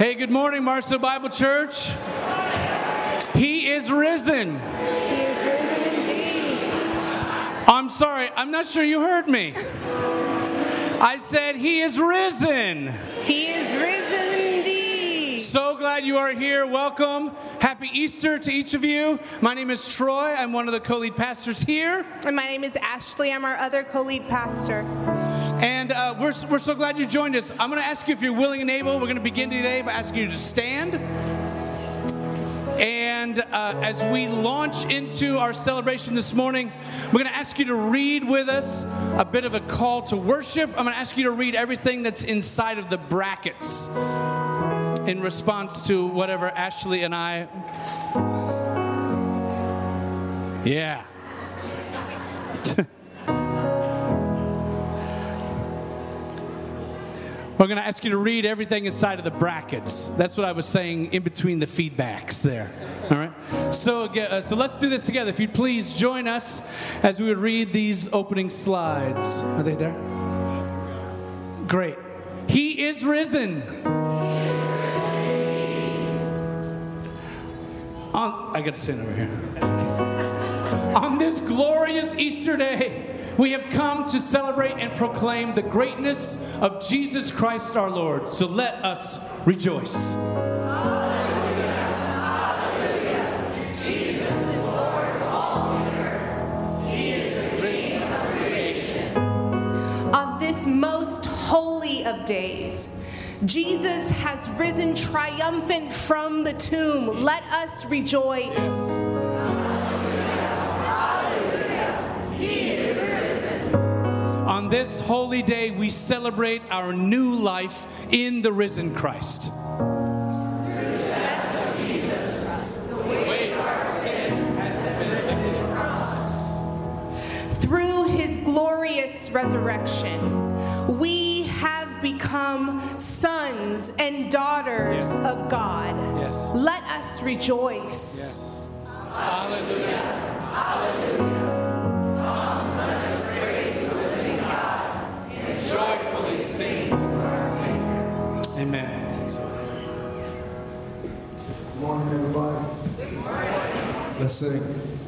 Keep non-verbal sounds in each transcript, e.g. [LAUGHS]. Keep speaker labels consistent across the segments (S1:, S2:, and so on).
S1: Hey, good morning, Mars Hill Bible Church. He is risen.
S2: He is risen indeed.
S1: I'm sorry, I'm not sure you heard me. I said, He is risen.
S2: He is risen indeed.
S1: So glad you are here. Welcome. Happy Easter to each of you. My name is Troy. I'm one of the co lead pastors here.
S2: And my name is Ashley. I'm our other co lead pastor.
S1: And uh, we're, we're so glad you joined us. I'm going to ask you if you're willing and able. We're going to begin today by asking you to stand. And uh, as we launch into our celebration this morning, we're going to ask you to read with us a bit of a call to worship. I'm going to ask you to read everything that's inside of the brackets in response to whatever Ashley and I. Yeah. [LAUGHS] We're going to ask you to read everything inside of the brackets. That's what I was saying in between the feedbacks there. All right. So, uh, so let's do this together. If you'd please join us as we would read these opening slides. Are they there? Great. He is risen. On, I got to stand over here. On this glorious Easter day, we have come to celebrate and proclaim the greatness of Jesus Christ our Lord. So let us rejoice. Jesus is Lord of all the earth. He is the King of Creation.
S2: On this most holy of days, Jesus has risen triumphant from the tomb. Let us rejoice.
S1: On this holy day, we celebrate our new life in the risen Christ.
S2: Through his glorious resurrection, we have become sons and daughters of God.
S1: Yes.
S2: Let us rejoice.
S1: Yes. Hallelujah. Joyfully
S3: Let's sing.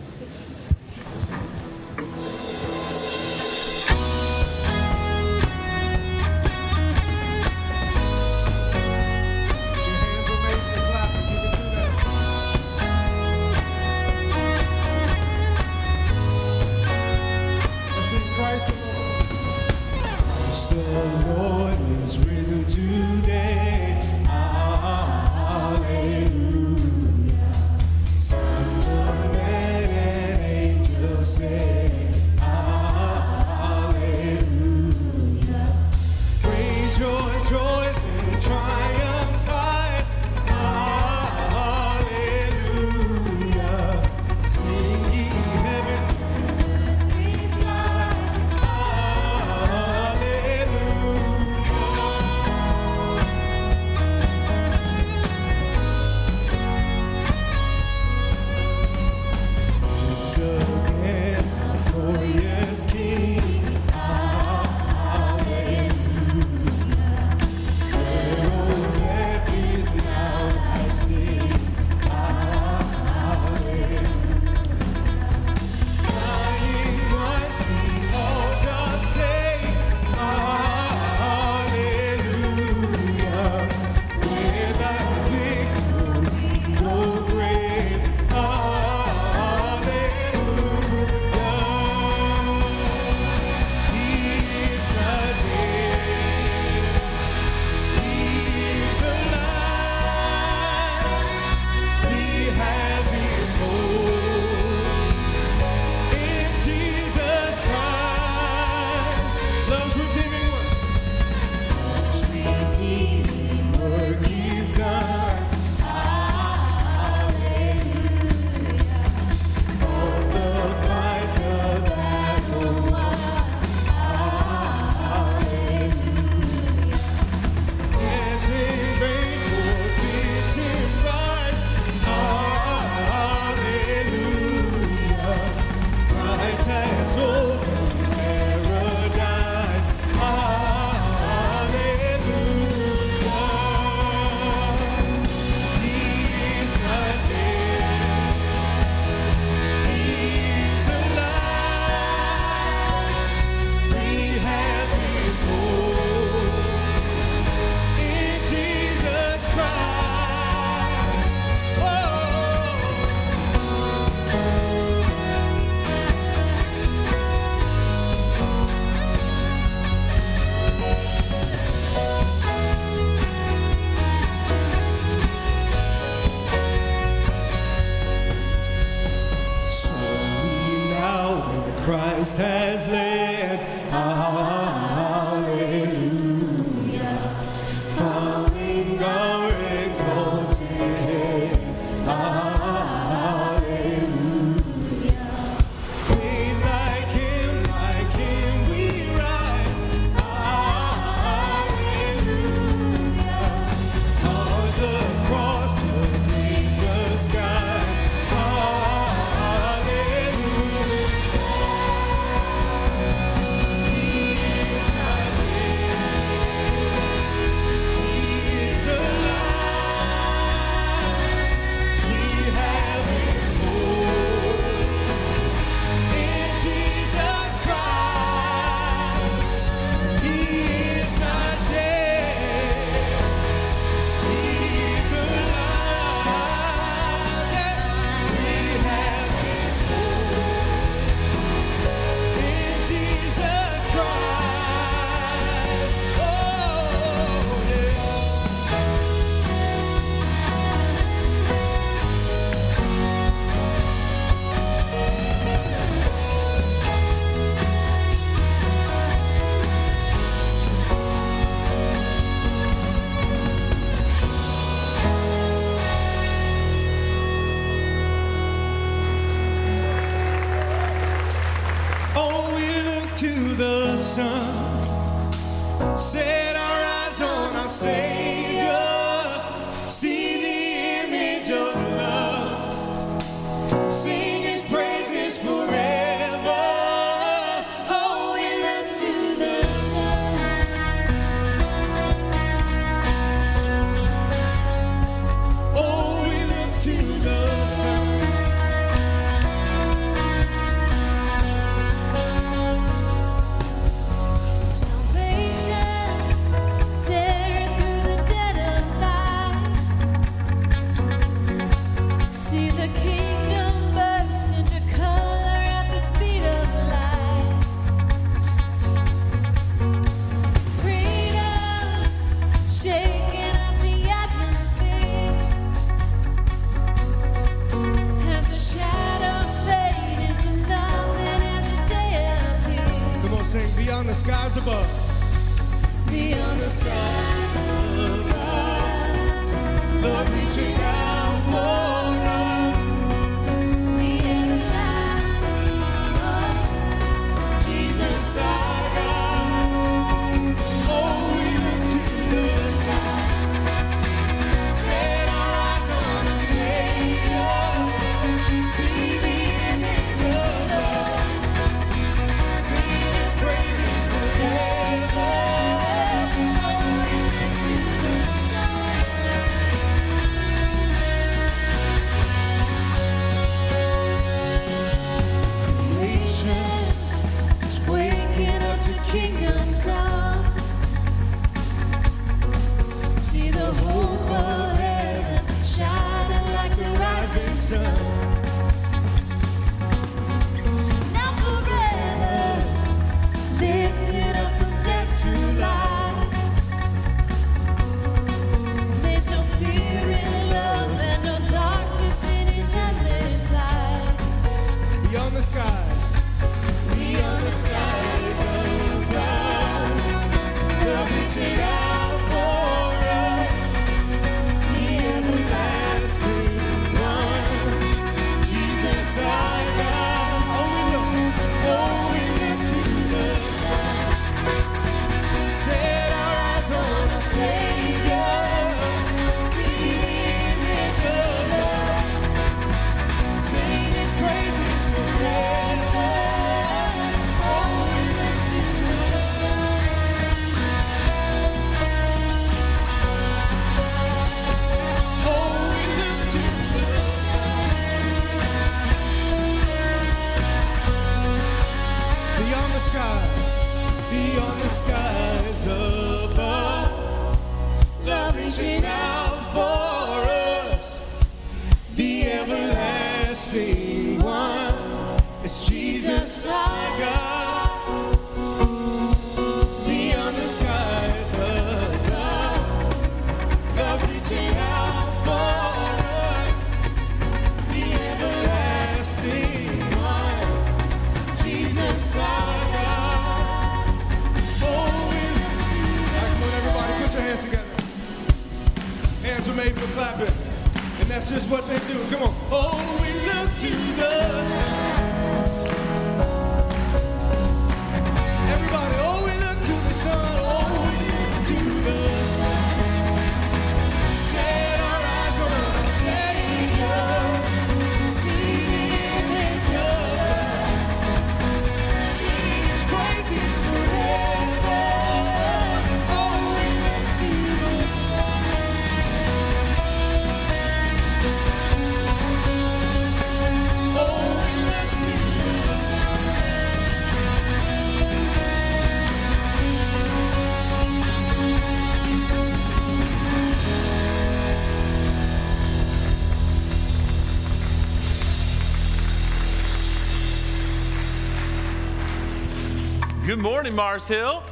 S4: Good morning, Mars Hill.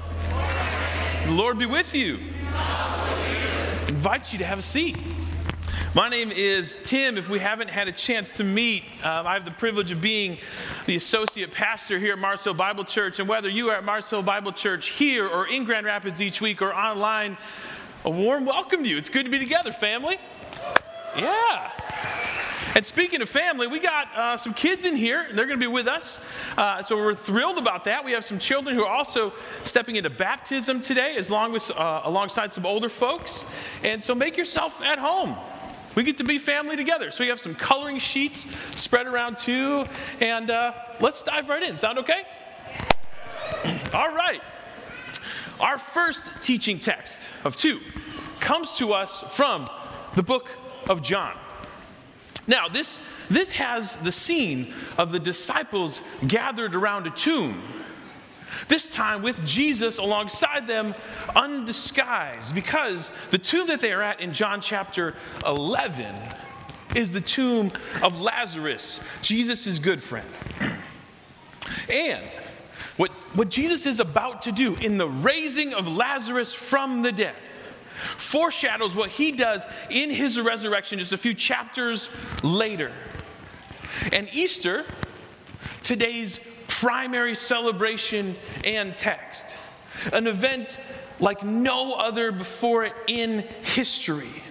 S4: The Lord be with you. Invite you to have a seat. My name is Tim. If we haven't had a chance to meet, um, I have the privilege of being the associate pastor here at Mars Hill Bible Church. And whether you are at Mars Hill Bible Church here or in Grand Rapids each week or online, a warm welcome to you. It's good to be together, family. Yeah. And speaking of family, we got uh, some kids in here, and they're going to be with us. Uh, so we're thrilled about that. We have some children who are also stepping into baptism today, as long as, uh, alongside some older folks. And so make yourself at home. We get to be family together. So we have some coloring sheets spread around too. And uh, let's dive right in. Sound okay? [CLEARS THROAT] All right. Our first teaching text of two comes to us from the book of John. Now, this, this has the scene of the disciples gathered around a tomb. This time with Jesus alongside them, undisguised, because the tomb that they are at in John chapter 11 is the tomb of Lazarus, Jesus' good friend. [CLEARS THROAT] And what, what Jesus is about to do in the raising of Lazarus from the dead foreshadows what he does in his resurrection just a few chapters later. And Easter, today's primary celebration and text, an event like no other before it in history.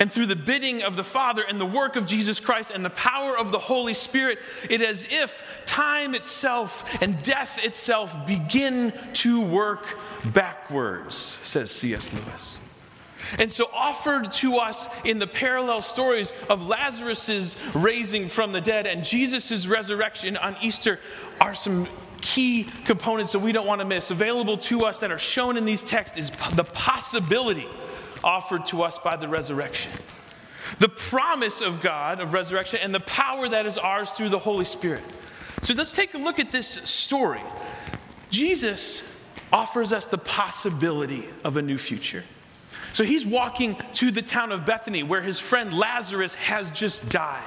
S4: And through the bidding of the Father and the work of Jesus Christ and the power of the Holy Spirit, it is as if time itself and death itself begin to work backwards, says C.S. Lewis. And so, offered to us in the parallel stories of Lazarus' raising from the dead and Jesus' resurrection on Easter are some key components that we don't want to miss. Available to us that are shown in these texts is the possibility offered to us by the resurrection, the promise of God of resurrection, and the power that is ours through the Holy Spirit. So, let's take a look at this story. Jesus offers us the possibility of a new future. So he's walking to the town of Bethany where his friend Lazarus has just died.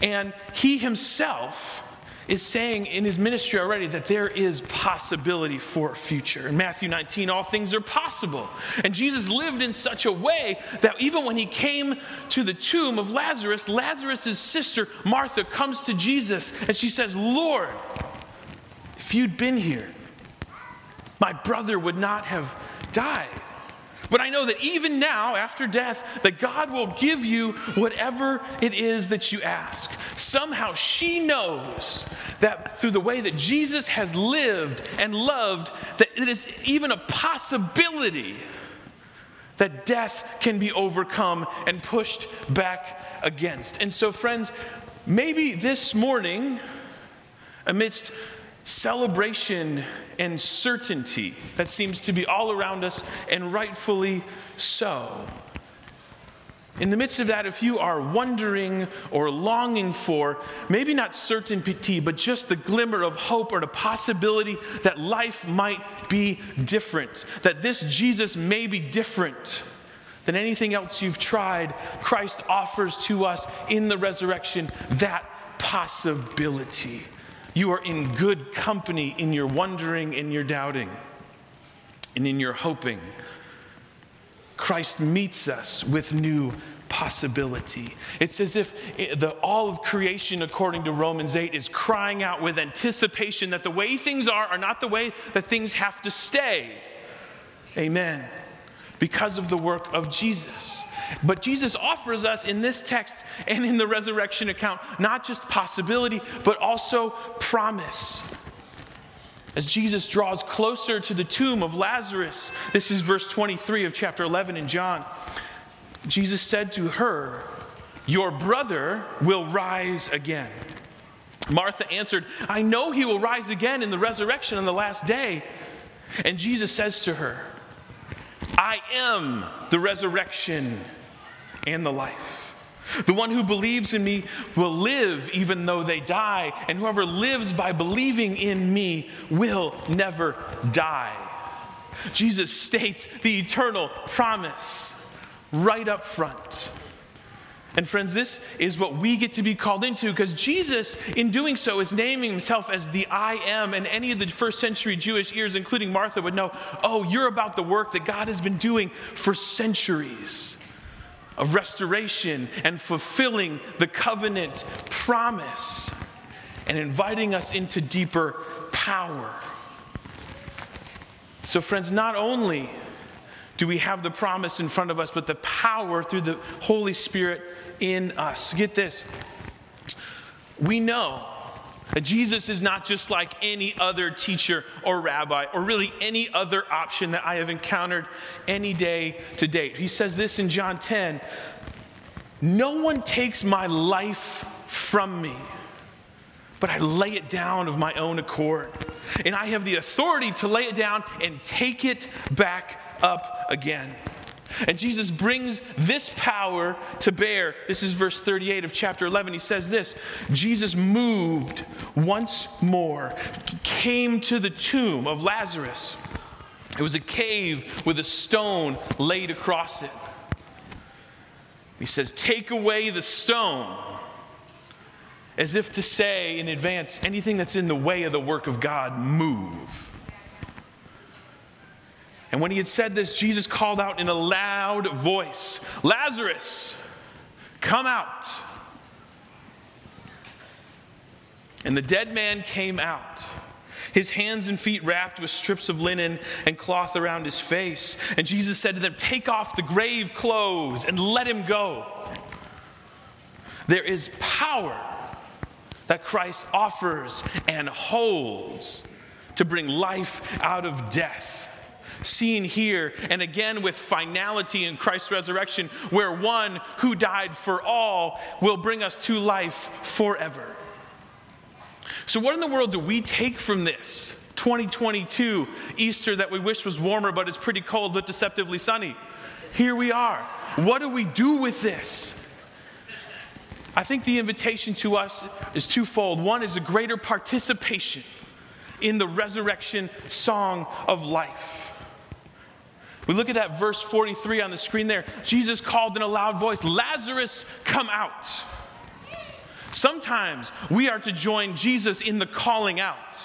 S4: And he himself is saying in his ministry already that there is possibility for a future. In Matthew 19, all things are possible. And Jesus lived in such a way that even when he came to the tomb of Lazarus, Lazarus' sister, Martha, comes to Jesus and she says, Lord, if you'd been here, my brother would not have died. But I know that even now, after death, that God will give you whatever it is that you ask. Somehow she knows that through the way that Jesus has lived and loved, that it is even a possibility that death can be overcome and pushed back against. And so, friends, maybe this morning, amidst celebration and certainty that seems to be all around us, and rightfully so. In the midst of that, if you are wondering or longing for maybe not certainty, but just the glimmer of hope or the possibility that life might be different, that this Jesus may be different than anything else you've tried, Christ offers to us in the resurrection that possibility. You are in good company in your wondering, in your doubting, and in your hoping. Christ meets us with new possibility. It's as if eh, the, all of creation, according to Romans 8, is crying out with anticipation that the way things are are not the way that things have to stay. Amen. because of the work of Jesus. But Jesus offers us in this text and in the resurrection account not just possibility, but also promise. As Jesus draws closer to the tomb of Lazarus, this is verse 23 of chapter 11 in John. Jesus said to her, Your brother will rise again. Martha answered, I know he will rise again in the resurrection on the last day. And Jesus says to her, I am the resurrection and the life. The one who believes in me will live even though they die, and whoever lives by believing in me will never die. Jesus states the eternal promise right up front. And friends, this is what we get to be called into because Jesus, in doing so, is naming himself as the I am. And any of the first century Jewish ears, including Martha, would know oh, you're about the work that God has been doing for centuries of restoration and fulfilling the covenant promise and inviting us into deeper power. So, friends, not only do we have the promise in front of us, but the power through the Holy Spirit in us. Get this. We know that Jesus is not just like any other teacher or rabbi or really any other option that I have encountered any day to date. He says this in John 10 No one takes my life from me, but I lay it down of my own accord. And I have the authority to lay it down and take it back up again. And Jesus brings this power to bear. This is verse 38 of chapter 11. He says this Jesus moved once more, came to the tomb of Lazarus. It was a cave with a stone laid across it. He says, Take away the stone. As if to say in advance, anything that's in the way of the work of God, move. And when he had said this, Jesus called out in a loud voice, Lazarus, come out. And the dead man came out, his hands and feet wrapped with strips of linen and cloth around his face. And Jesus said to them, Take off the grave clothes and let him go. There is power that Christ offers and holds to bring life out of death seen here and again with finality in Christ's resurrection, where one who died for all will bring us to life forever. So, what in the world do we take from this 2022 Easter that we wish was warmer, but it's pretty cold but deceptively sunny? Here we are. What do we do with this? I think the invitation to us is twofold. One is a greater participation in the resurrection song of life. We look at that verse 43 on the screen there. Jesus called in a loud voice, Lazarus, come out. Sometimes we are to join Jesus in the calling out,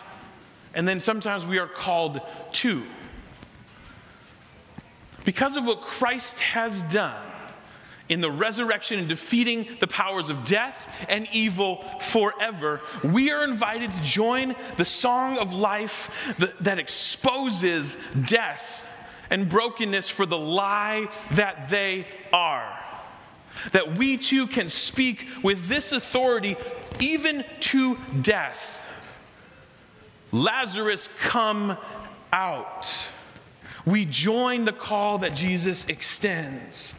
S4: and then sometimes we are called to. Because of what Christ has done in the resurrection and defeating the powers of death and evil forever, we are invited to join the song of life that, that exposes death and brokenness for the lie that they are. That we too can speak with this authority even to death. Lazarus, come out. We join the call that Jesus extends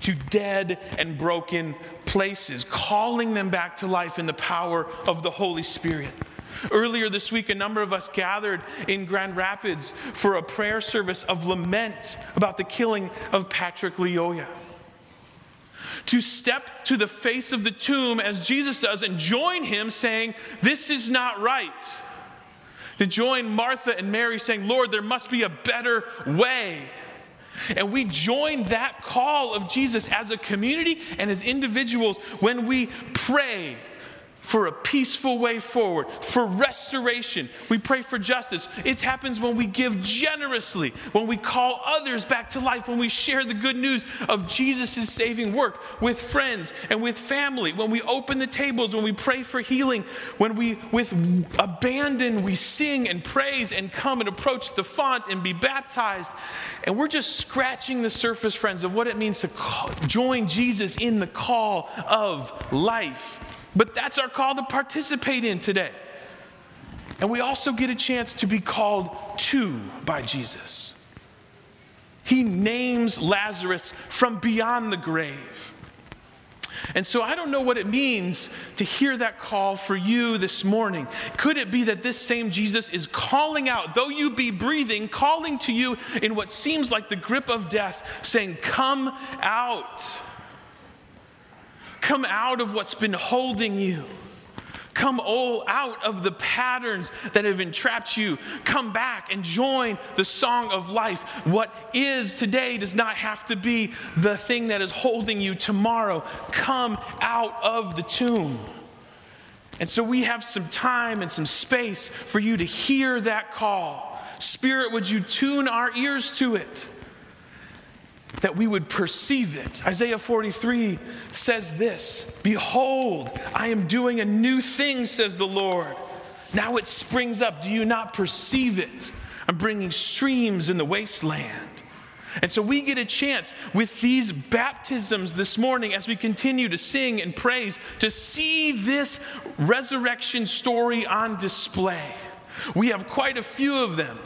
S4: to dead and broken places, calling them back to life in the power of the Holy Spirit. Earlier this week, a number of us gathered in Grand Rapids for a prayer service of lament about the killing of Patrick Lyoya. To step to the face of the tomb as Jesus does and join him saying, This is not right. To join Martha and Mary saying, Lord, there must be a better way. And we join that call of Jesus as a community and as individuals when we pray for a peaceful way forward, for restoration. We pray for justice. It happens when we give generously, when we call others back to life, when we share the good news of Jesus' saving work with friends and with family, when we open the tables, when we pray for healing, when we, with abandon, we sing and praise and come and approach the font and be baptized. And we're just scratching the surface, friends, of what it means to call, join Jesus in the call of life. But that's our call to participate in today. And we also get a chance to be called to by Jesus. He names Lazarus from beyond the grave. And so I don't know what it means to hear that call for you this morning. Could it be that this same Jesus is calling out, though you be breathing, calling to you in what seems like the grip of death, saying, Come out. Come out of what's been holding you. Come all out of the patterns that have entrapped you. Come back and join the song of life. What is today does not have to be the thing that is holding you tomorrow. Come out of the tomb. And so we have some time and some space for you to hear that call. Spirit, would you tune our ears to it? That we would perceive it. Isaiah 43 says this Behold, I am doing a new thing, says the Lord. Now it springs up. Do you not perceive it? I'm bringing streams in the wasteland. And so we get a chance with these baptisms this morning as we continue to sing and praise to see this resurrection story on display. We have quite a few of them.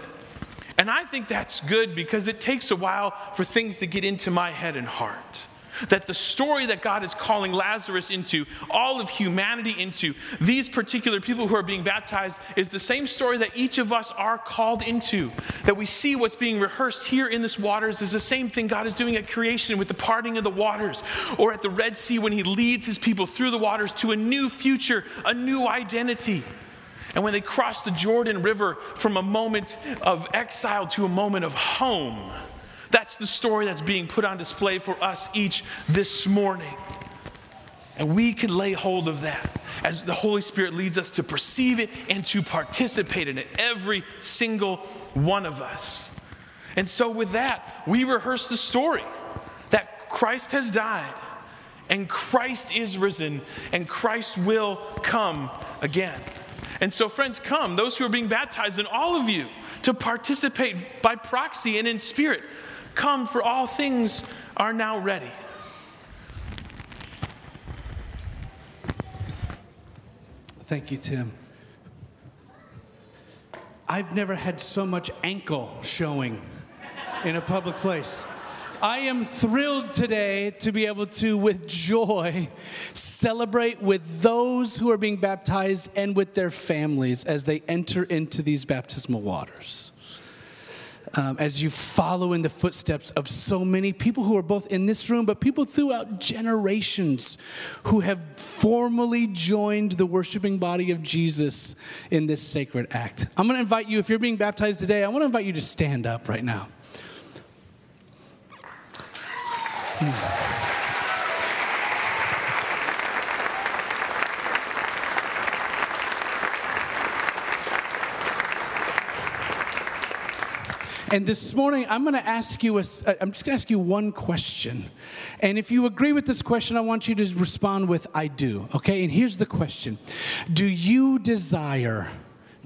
S4: And I think that's good because it takes a while for things to get into my head and heart. That the story that God is calling Lazarus into, all of humanity into, these particular people who are being baptized, is the same story that each of us are called into. That we see what's being rehearsed here in this waters is the same thing God is doing at creation with the parting of the waters, or at the Red Sea when He leads His people through the waters to a new future, a new identity. And when they crossed the Jordan River from a moment of exile to a moment of home, that's the story that's being put on display for us each this morning. And we can lay hold of that as the Holy Spirit leads us to perceive it and to participate in it, every single one of us. And so, with that, we rehearse the story that Christ has died, and Christ is risen, and Christ will come again. And so, friends, come, those who are being baptized, and all of you, to participate by proxy and in spirit. Come, for all things are now ready.
S1: Thank you, Tim. I've never had so much ankle showing in a public place. I am thrilled today to be able to, with joy, celebrate with those who are being baptized and with their families as they enter into these baptismal waters. Um, as you follow in the footsteps of so many people who are both in this room, but people throughout generations who have formally joined the worshiping body of Jesus in this sacred act. I'm going to invite you, if you're being baptized today, I want to invite you to stand up right now. Hmm. And this morning, I'm going to ask you, a, uh, I'm just going to ask you one question. And if you agree with this question, I want you to respond with, I do. Okay? And here's the question Do you desire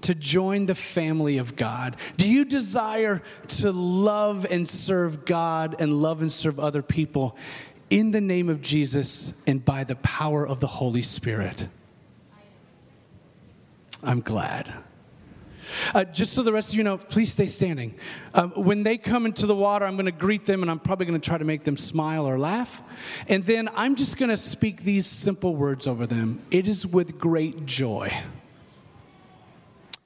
S1: to join the family of God? Do you desire to love and serve God and love and serve other people in the name of Jesus and by the power of the Holy Spirit? I'm glad. Uh, just so the rest of you know, please stay standing. Um, when they come into the water, I'm going to greet them and I'm probably going to try to make them smile or laugh. And then I'm just going to speak these simple words over them. It is with great joy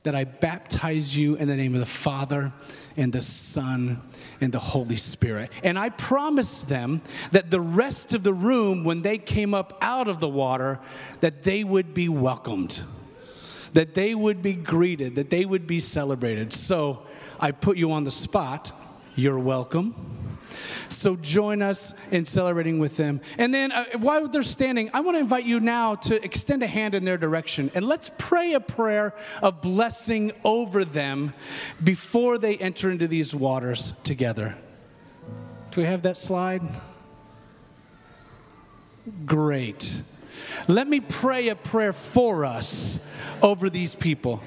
S1: that I baptize you in the name of the Father and the Son and the Holy Spirit. And I promised them that the rest of the room, when they came up out of the water, that they would be welcomed, that they would be greeted, that they would be celebrated. So I put you on the spot. You're welcome.
S3: So join us in celebrating with them. And then uh, while they're standing, I want to invite you now to extend a hand in their direction and let's pray a prayer of blessing over them before they enter into these waters together. Do we have that slide? Great. Let me pray a prayer for us over these people.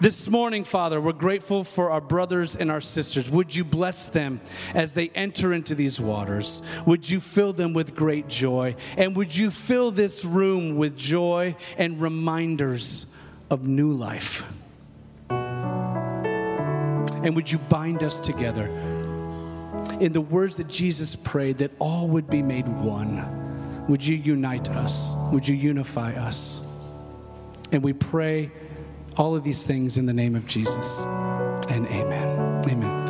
S3: This morning, Father, we're grateful for our brothers and our sisters. Would you bless them as they enter into these waters? Would you fill them with great joy? And would you fill this room with joy and reminders of new life? And would you bind us together in the words that Jesus prayed that all would be made one? Would you unite us? Would you unify us? And we pray all of these things in the name of Jesus. And amen. Amen.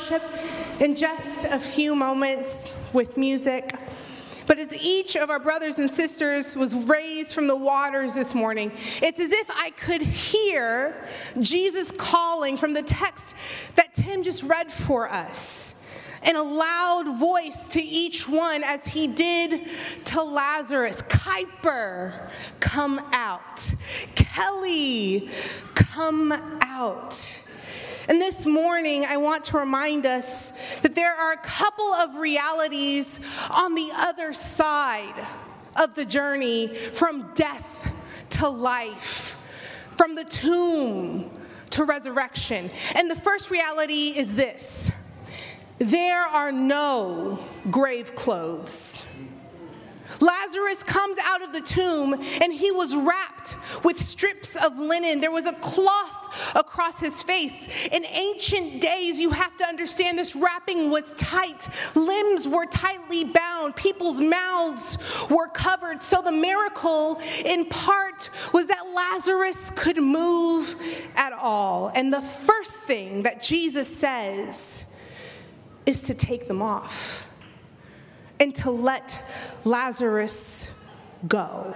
S2: Worship in just a few moments with music. But as each of our brothers and sisters was raised from the waters this morning, it's as if I could hear Jesus calling from the text that Tim just read for us in a loud voice to each one as he did to Lazarus Kuiper, come out. Kelly, come out. And this morning, I want to remind us that there are a couple of realities on the other side of the journey from death to life, from the tomb to resurrection. And the first reality is this there are no grave clothes. Lazarus comes out of the tomb and he was wrapped with strips of linen. There was a cloth across his face. In ancient days, you have to understand this wrapping was tight, limbs were tightly bound, people's mouths were covered. So the miracle, in part, was that Lazarus could move at all. And the first thing that Jesus says is to take them off and to let Lazarus go.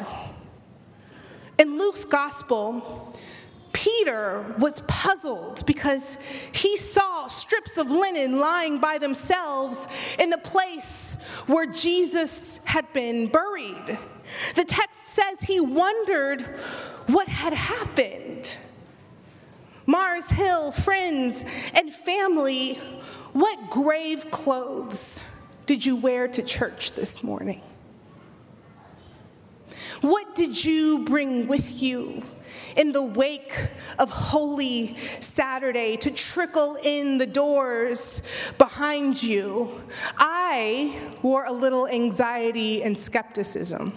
S2: In Luke's gospel, Peter was puzzled because he saw strips of linen lying by themselves in the place where Jesus had been buried. The text says he wondered what had happened. Mars Hill, friends, and family, what grave clothes did you wear to church this morning? What did you bring with you in the wake of Holy Saturday to trickle in the doors behind you? I wore a little anxiety and skepticism.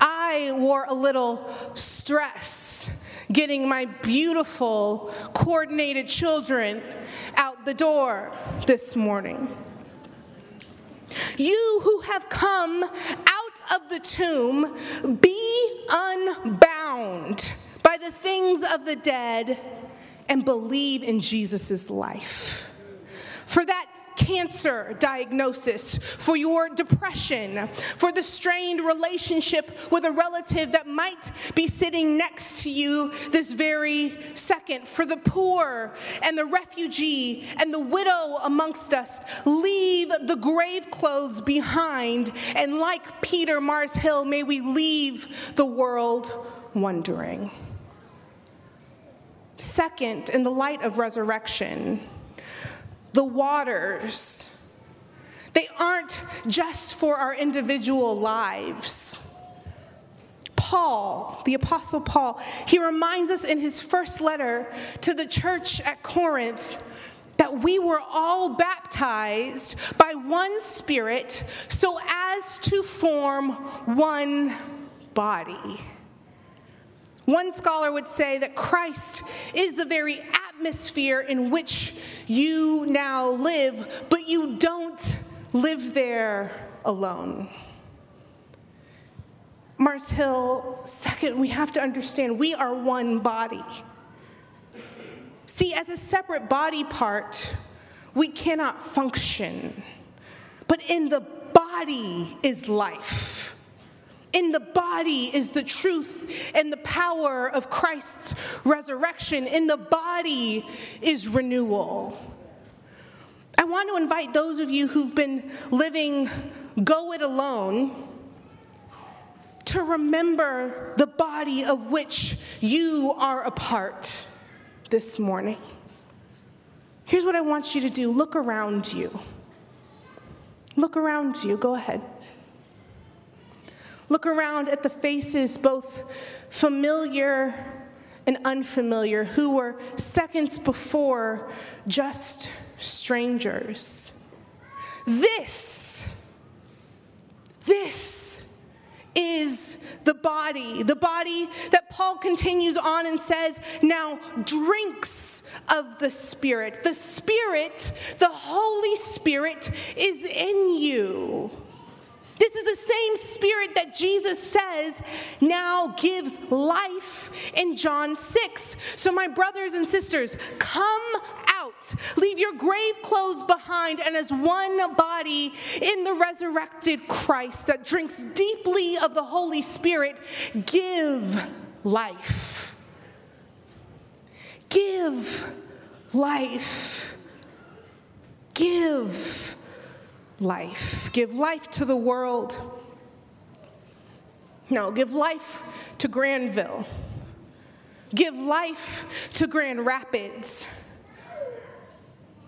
S2: I wore a little stress getting my beautiful, coordinated children the door this morning. You who have come out of the tomb, be unbound by the things of the dead and believe in Jesus' life. For that cancer diagnosis, for your depression, for the strained relationship with a relative that might be sitting next to you this very second, for the poor and the refugee and the widow amongst us. Leave the grave clothes behind, and like Peter Mars Hill, may we leave the world wondering. Second, in the light of resurrection, the waters, they aren't just for our individual lives. Paul, the Apostle Paul, he reminds us in his first letter to the church at Corinth that we were all baptized by one Spirit so as to form one body. One scholar would say that Christ is the very atmosphere in which you now live, but you don't live there alone. Mars Hill, second, we have to understand we are one body. See, as a separate body part, we cannot function, but in the body is life. In the body is the truth and the power of Christ's resurrection. In the body is renewal. I want to invite those of you who've been living go it alone to remember the body of which you are a part this morning. Here's what I want you to do look around you. Look around you. Go ahead. Look around at the faces, both familiar and unfamiliar, who were seconds before just strangers. This, this is the body, the body that Paul continues on and says now drinks of the Spirit. The Spirit, the Holy Spirit, is in you. This is the same spirit that Jesus says now gives life in John 6. So, my brothers and sisters, come out. Leave your grave clothes behind, and as one body in the resurrected Christ that drinks deeply of the Holy Spirit, give life. Give life. Give life. Give life to the world. No, give life to Grandville. Give life to Grand Rapids.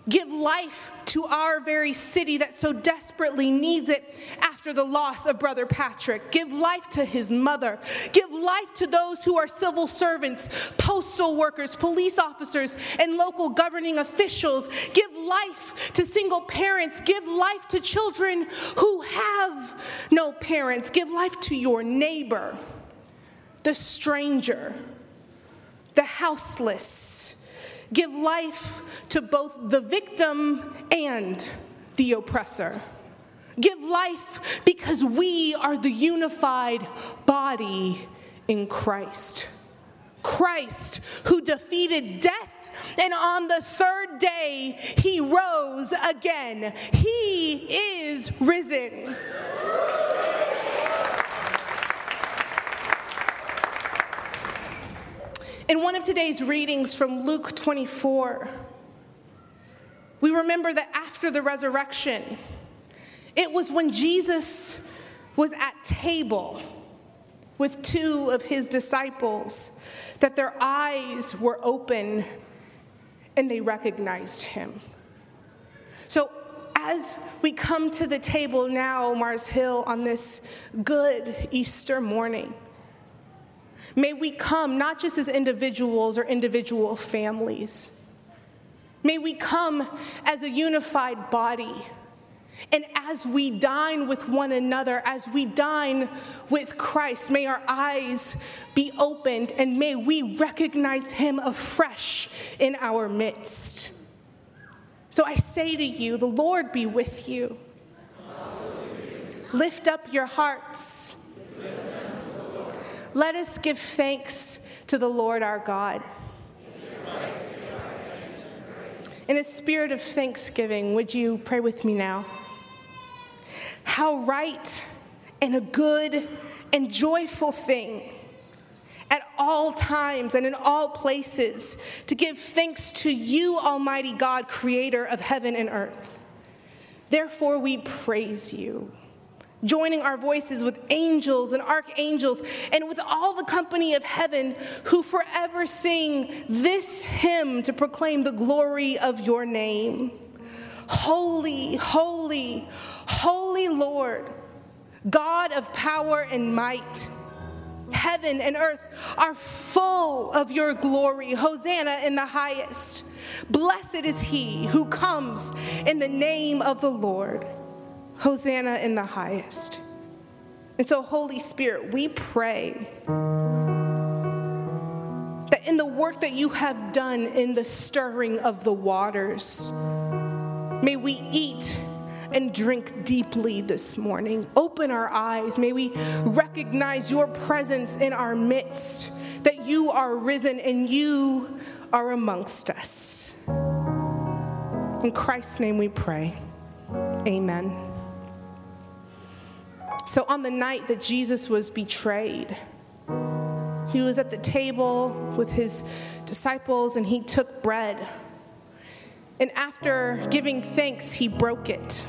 S2: Give life to our very city that so desperately needs it after the loss of Brother Patrick. Give life to his mother. Give life to those who are civil servants, postal workers, police officers, and local governing officials. Give life to single parents. Give life to children who have no parents. Give life to your neighbor, the stranger, the houseless. Give life to both the victim and the oppressor. Give life because we are the unified body in Christ. Christ who defeated death and on the third day he rose again. He is risen. In one of today's readings from Luke 24, we remember that after the resurrection, it was when Jesus was at table with two of his disciples that their eyes were open and they recognized him. So, as we come to the table now, Mars Hill, on this good Easter morning, may we come not just as individuals or individual families, may we come as a unified body. And as we dine with one another, as we dine with Christ, may our eyes be opened and may we recognize him afresh in our midst. So I say to you, the Lord be with you. Lift up your hearts. Let us give thanks to the Lord our God. In a spirit of thanksgiving, would you pray with me now? How right and a good and joyful thing at all times and in all places to give thanks to you, Almighty God, creator of heaven and earth. Therefore, we praise you joining our voices with angels and archangels and with all the company of heaven who forever sing this hymn to proclaim the glory of your name. Holy, holy, holy Lord, God of power and might. Heaven and earth are full of your glory. Hosanna in the highest. Blessed is he who comes in the name of the Lord. Hosanna in the highest. And so, Holy Spirit, we pray that in the work that you have done in the stirring of the waters, may we eat and drink deeply this morning. Open our eyes. May we recognize your presence in our midst, that you are risen and you are amongst us. In Christ's name we pray. Amen. So, on the night that Jesus was betrayed, he was at the table with his disciples and he took bread. And after giving thanks, he broke it.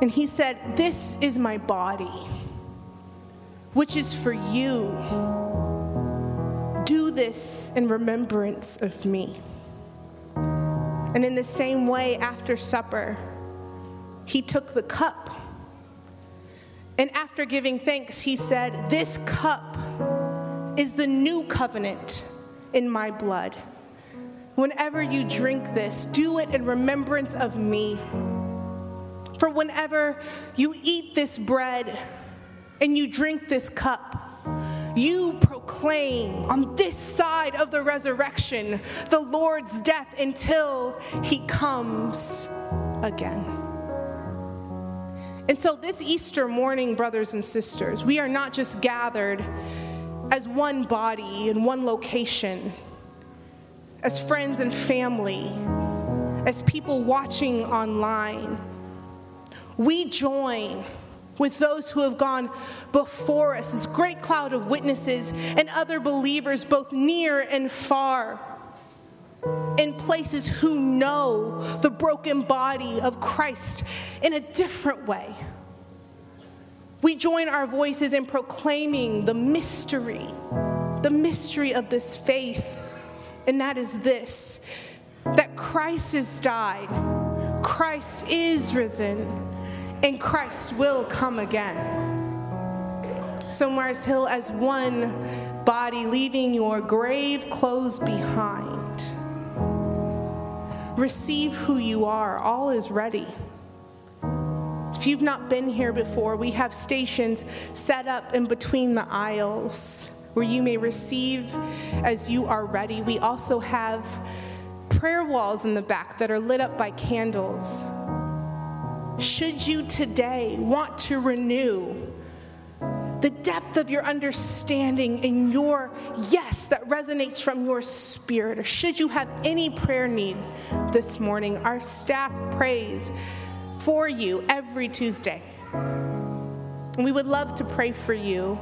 S2: And he said, This is my body, which is for you. Do this in remembrance of me. And in the same way, after supper, he took the cup. And after giving thanks, he said, This cup is the new covenant in my blood. Whenever you drink this, do it in remembrance of me. For whenever you eat this bread and you drink this cup, you proclaim on this side of the resurrection the Lord's death until he comes again. And so, this Easter morning, brothers and sisters, we are not just gathered as one body in one location, as friends and family, as people watching online. We join with those who have gone before us, this great cloud of witnesses and other believers, both near and far, in places who know the broken body of Christ in a different way. We join our voices in proclaiming the mystery, the mystery of this faith, and that is this that Christ has died, Christ is risen, and Christ will come again. So, Mars Hill, as one body, leaving your grave clothes behind, receive who you are. All is ready. If you've not been here before, we have stations set up in between the aisles where you may receive as you are ready. We also have prayer walls in the back that are lit up by candles. Should you today want to renew the depth of your understanding and your yes that resonates from your spirit, or should you have any prayer need this morning, our staff prays for you every Tuesday. And we would love to pray for you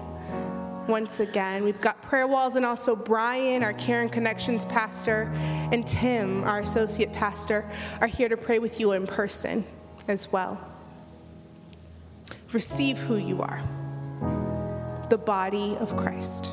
S2: once again. We've got prayer walls, and also Brian, our Care and Connections pastor, and Tim, our associate pastor, are here to pray with you in person as well. Receive who you are the body of Christ.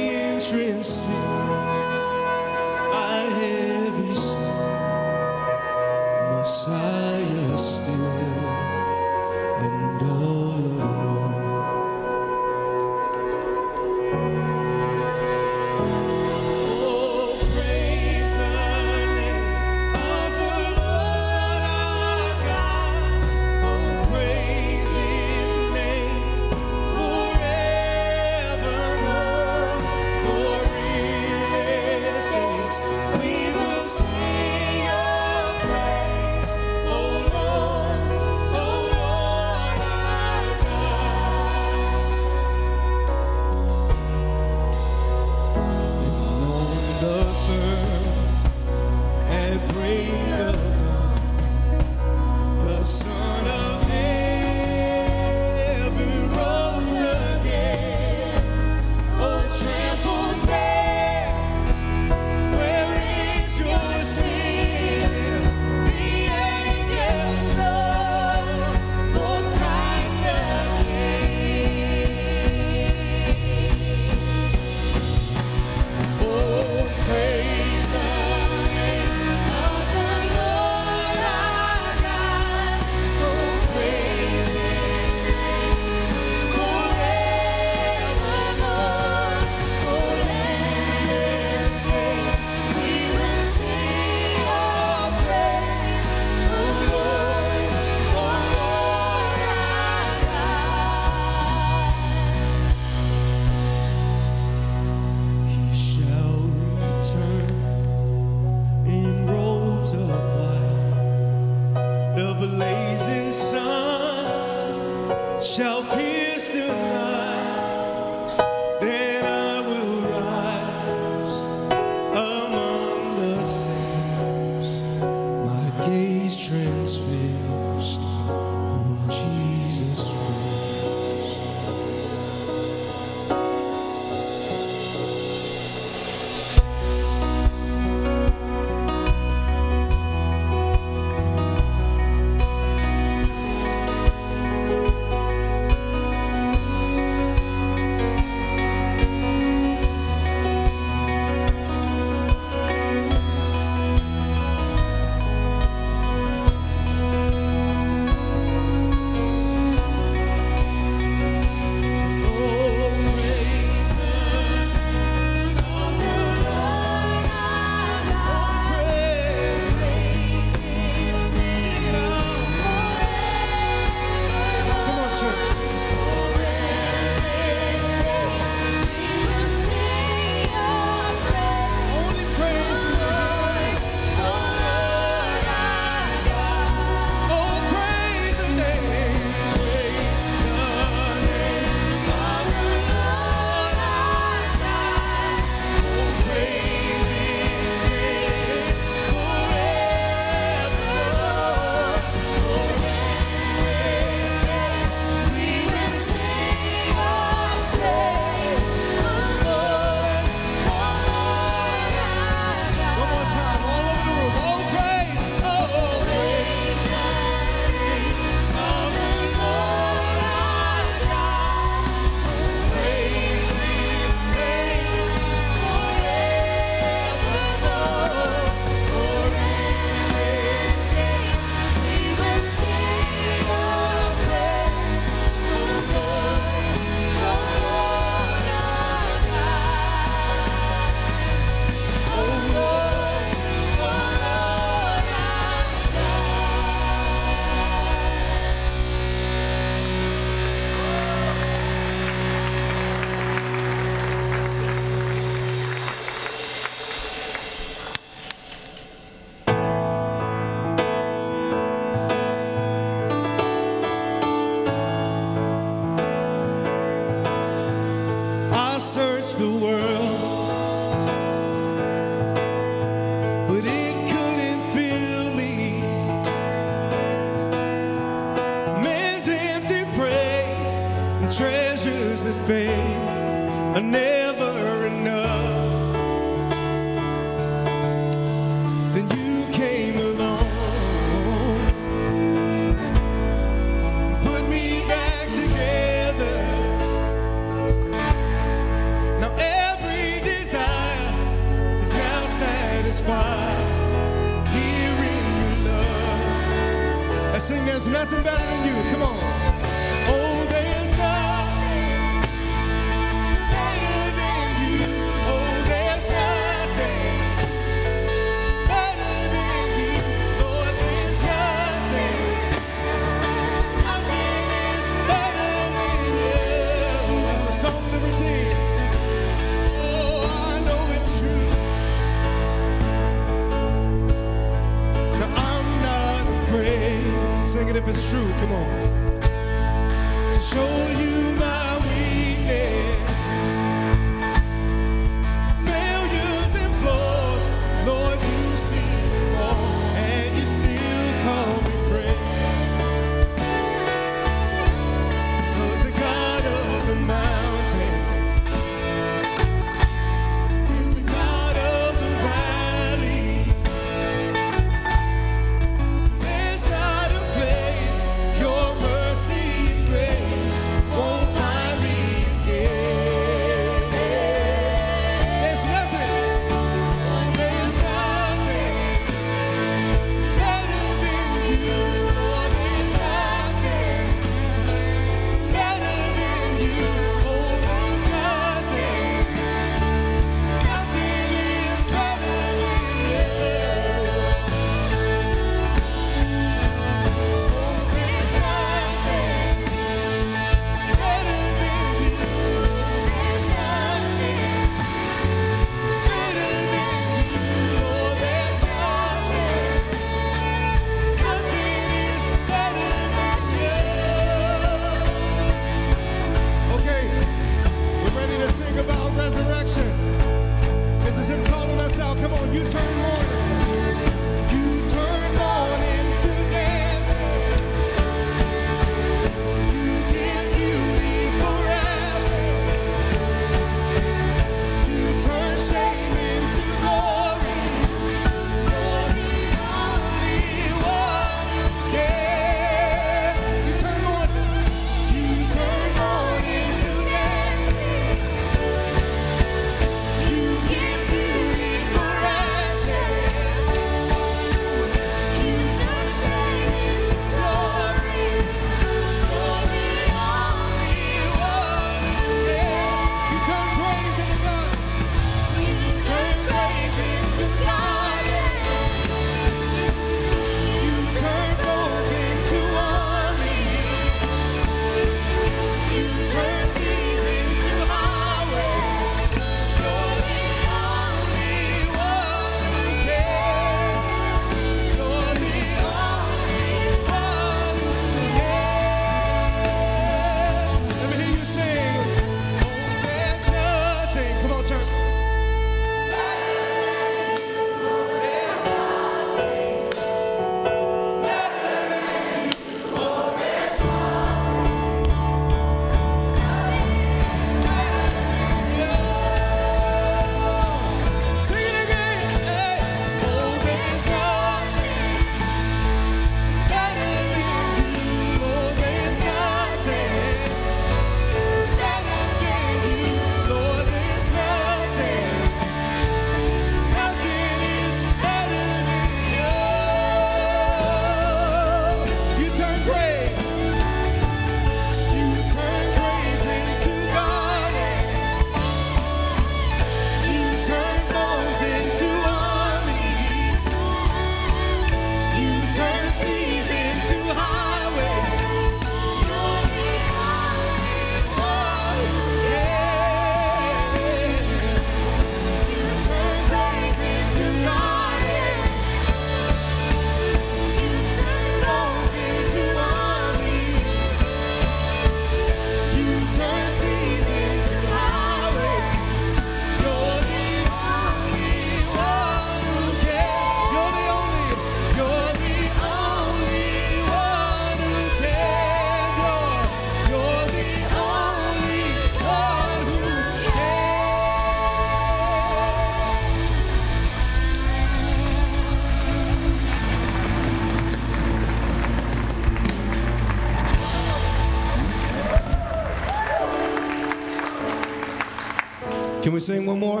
S3: We sing one more?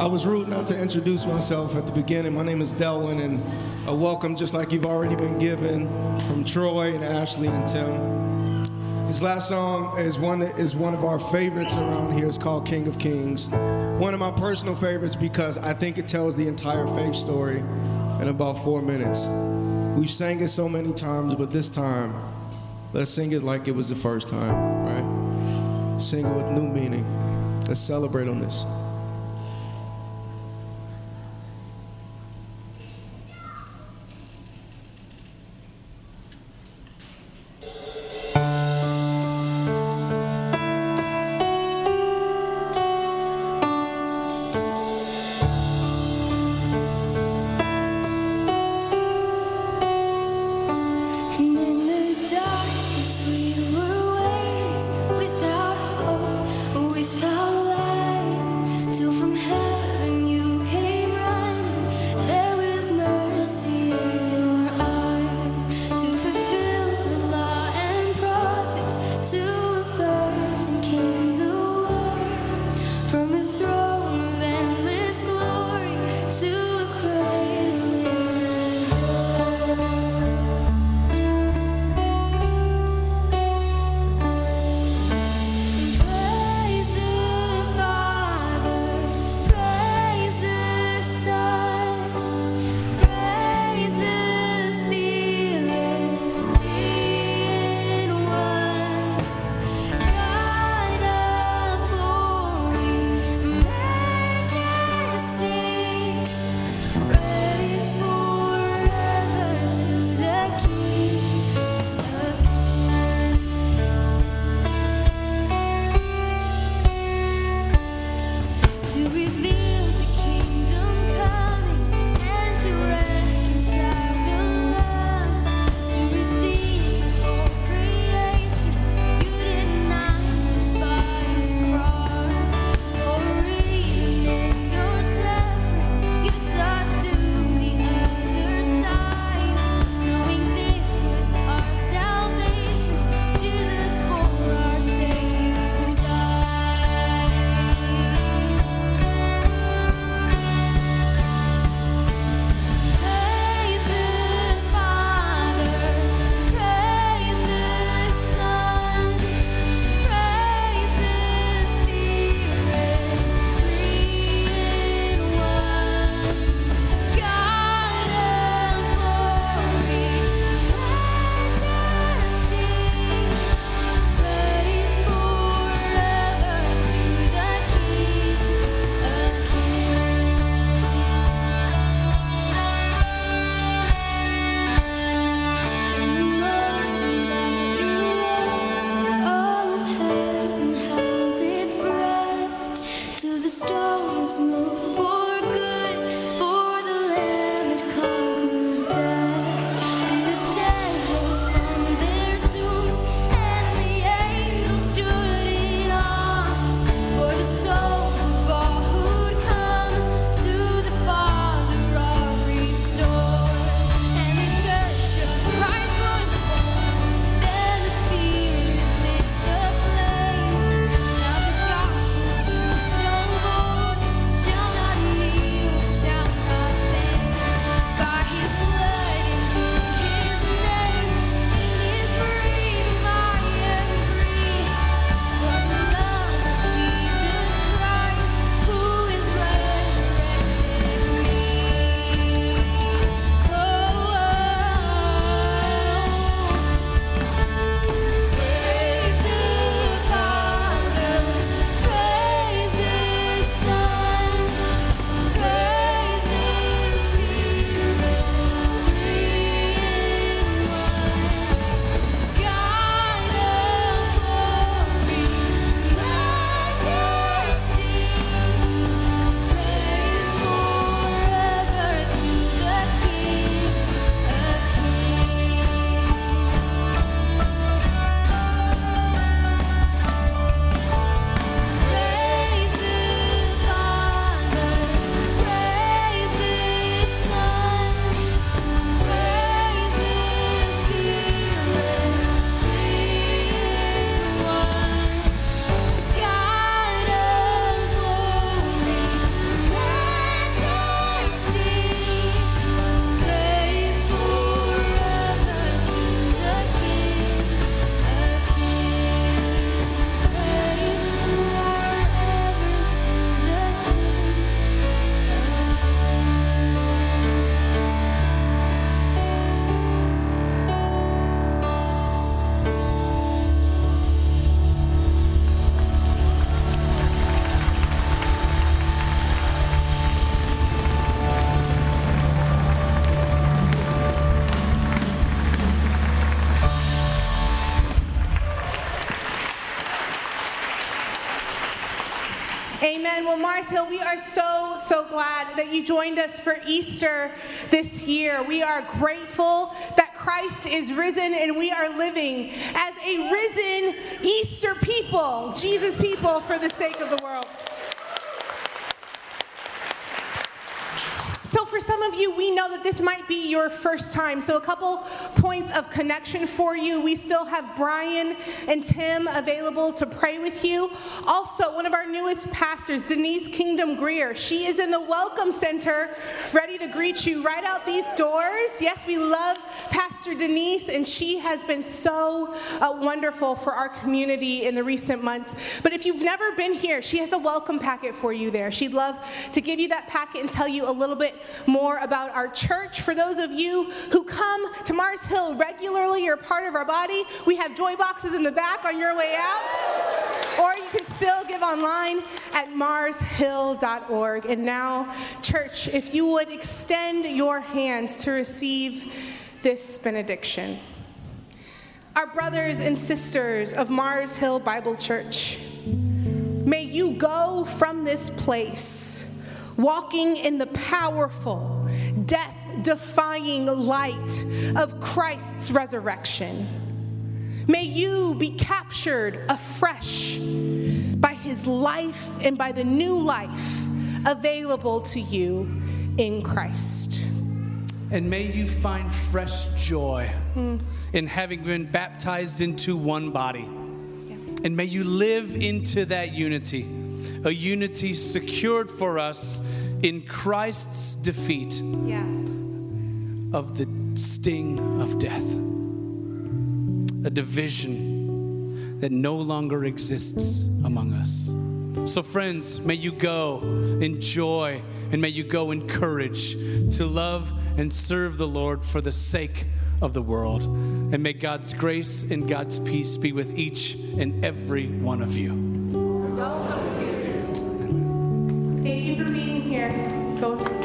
S3: I was rude not to introduce myself at the beginning. My name is Delwyn, and a welcome, just like you've already been given, from Troy and Ashley and Tim. His last song is one that is one of our favorites around here. It's called King of Kings. One of my personal favorites because I think it tells the entire faith story in about four minutes. We've sang it so many times, but this time, let's sing it like it was the first time, right? Sing it with new meaning. Let's celebrate on this.
S2: Amen. Well, Mars Hill, we are so, so glad that you joined us for Easter this year. We are grateful that Christ is risen and we are living as a risen Easter people, Jesus people, for the sake of the world. So, for some of you, we know that this might be your first time. So, a couple points of connection for you. We still have Brian and Tim available to pray with you. Also, one of our newest pastors, Denise Kingdom Grier, she is in the Welcome Center ready to greet you right out these doors. Yes, we love Pastor Denise, and she has been so uh, wonderful for our community in the recent months. But if you've never been here, she has a welcome packet for you there. She'd love to give you that packet and tell you a little bit more about our church. For those of you who come to Mars Hill regularly, you're part of our body. We have joy boxes in the back on your way out. Or you can still give online at marshill.org. And now, church, if you would extend your hands to receive this benediction. Our brothers and sisters of Mars Hill Bible Church, may you go from this place walking in the powerful, death defying light of Christ's resurrection. May you be captured afresh by his life and by the new life available to you in Christ.
S1: And may you find fresh joy hmm. in having been baptized into one body. And may you live into that unity, a unity secured for us in Christ's defeat
S2: Yeah.
S1: of the sting of death, a division that no longer exists among us. So, friends, may you go in joy and may you go in courage to love and serve the Lord for the sake of the world. And may God's grace and God's peace be with each and every one of you. Thank you for being here.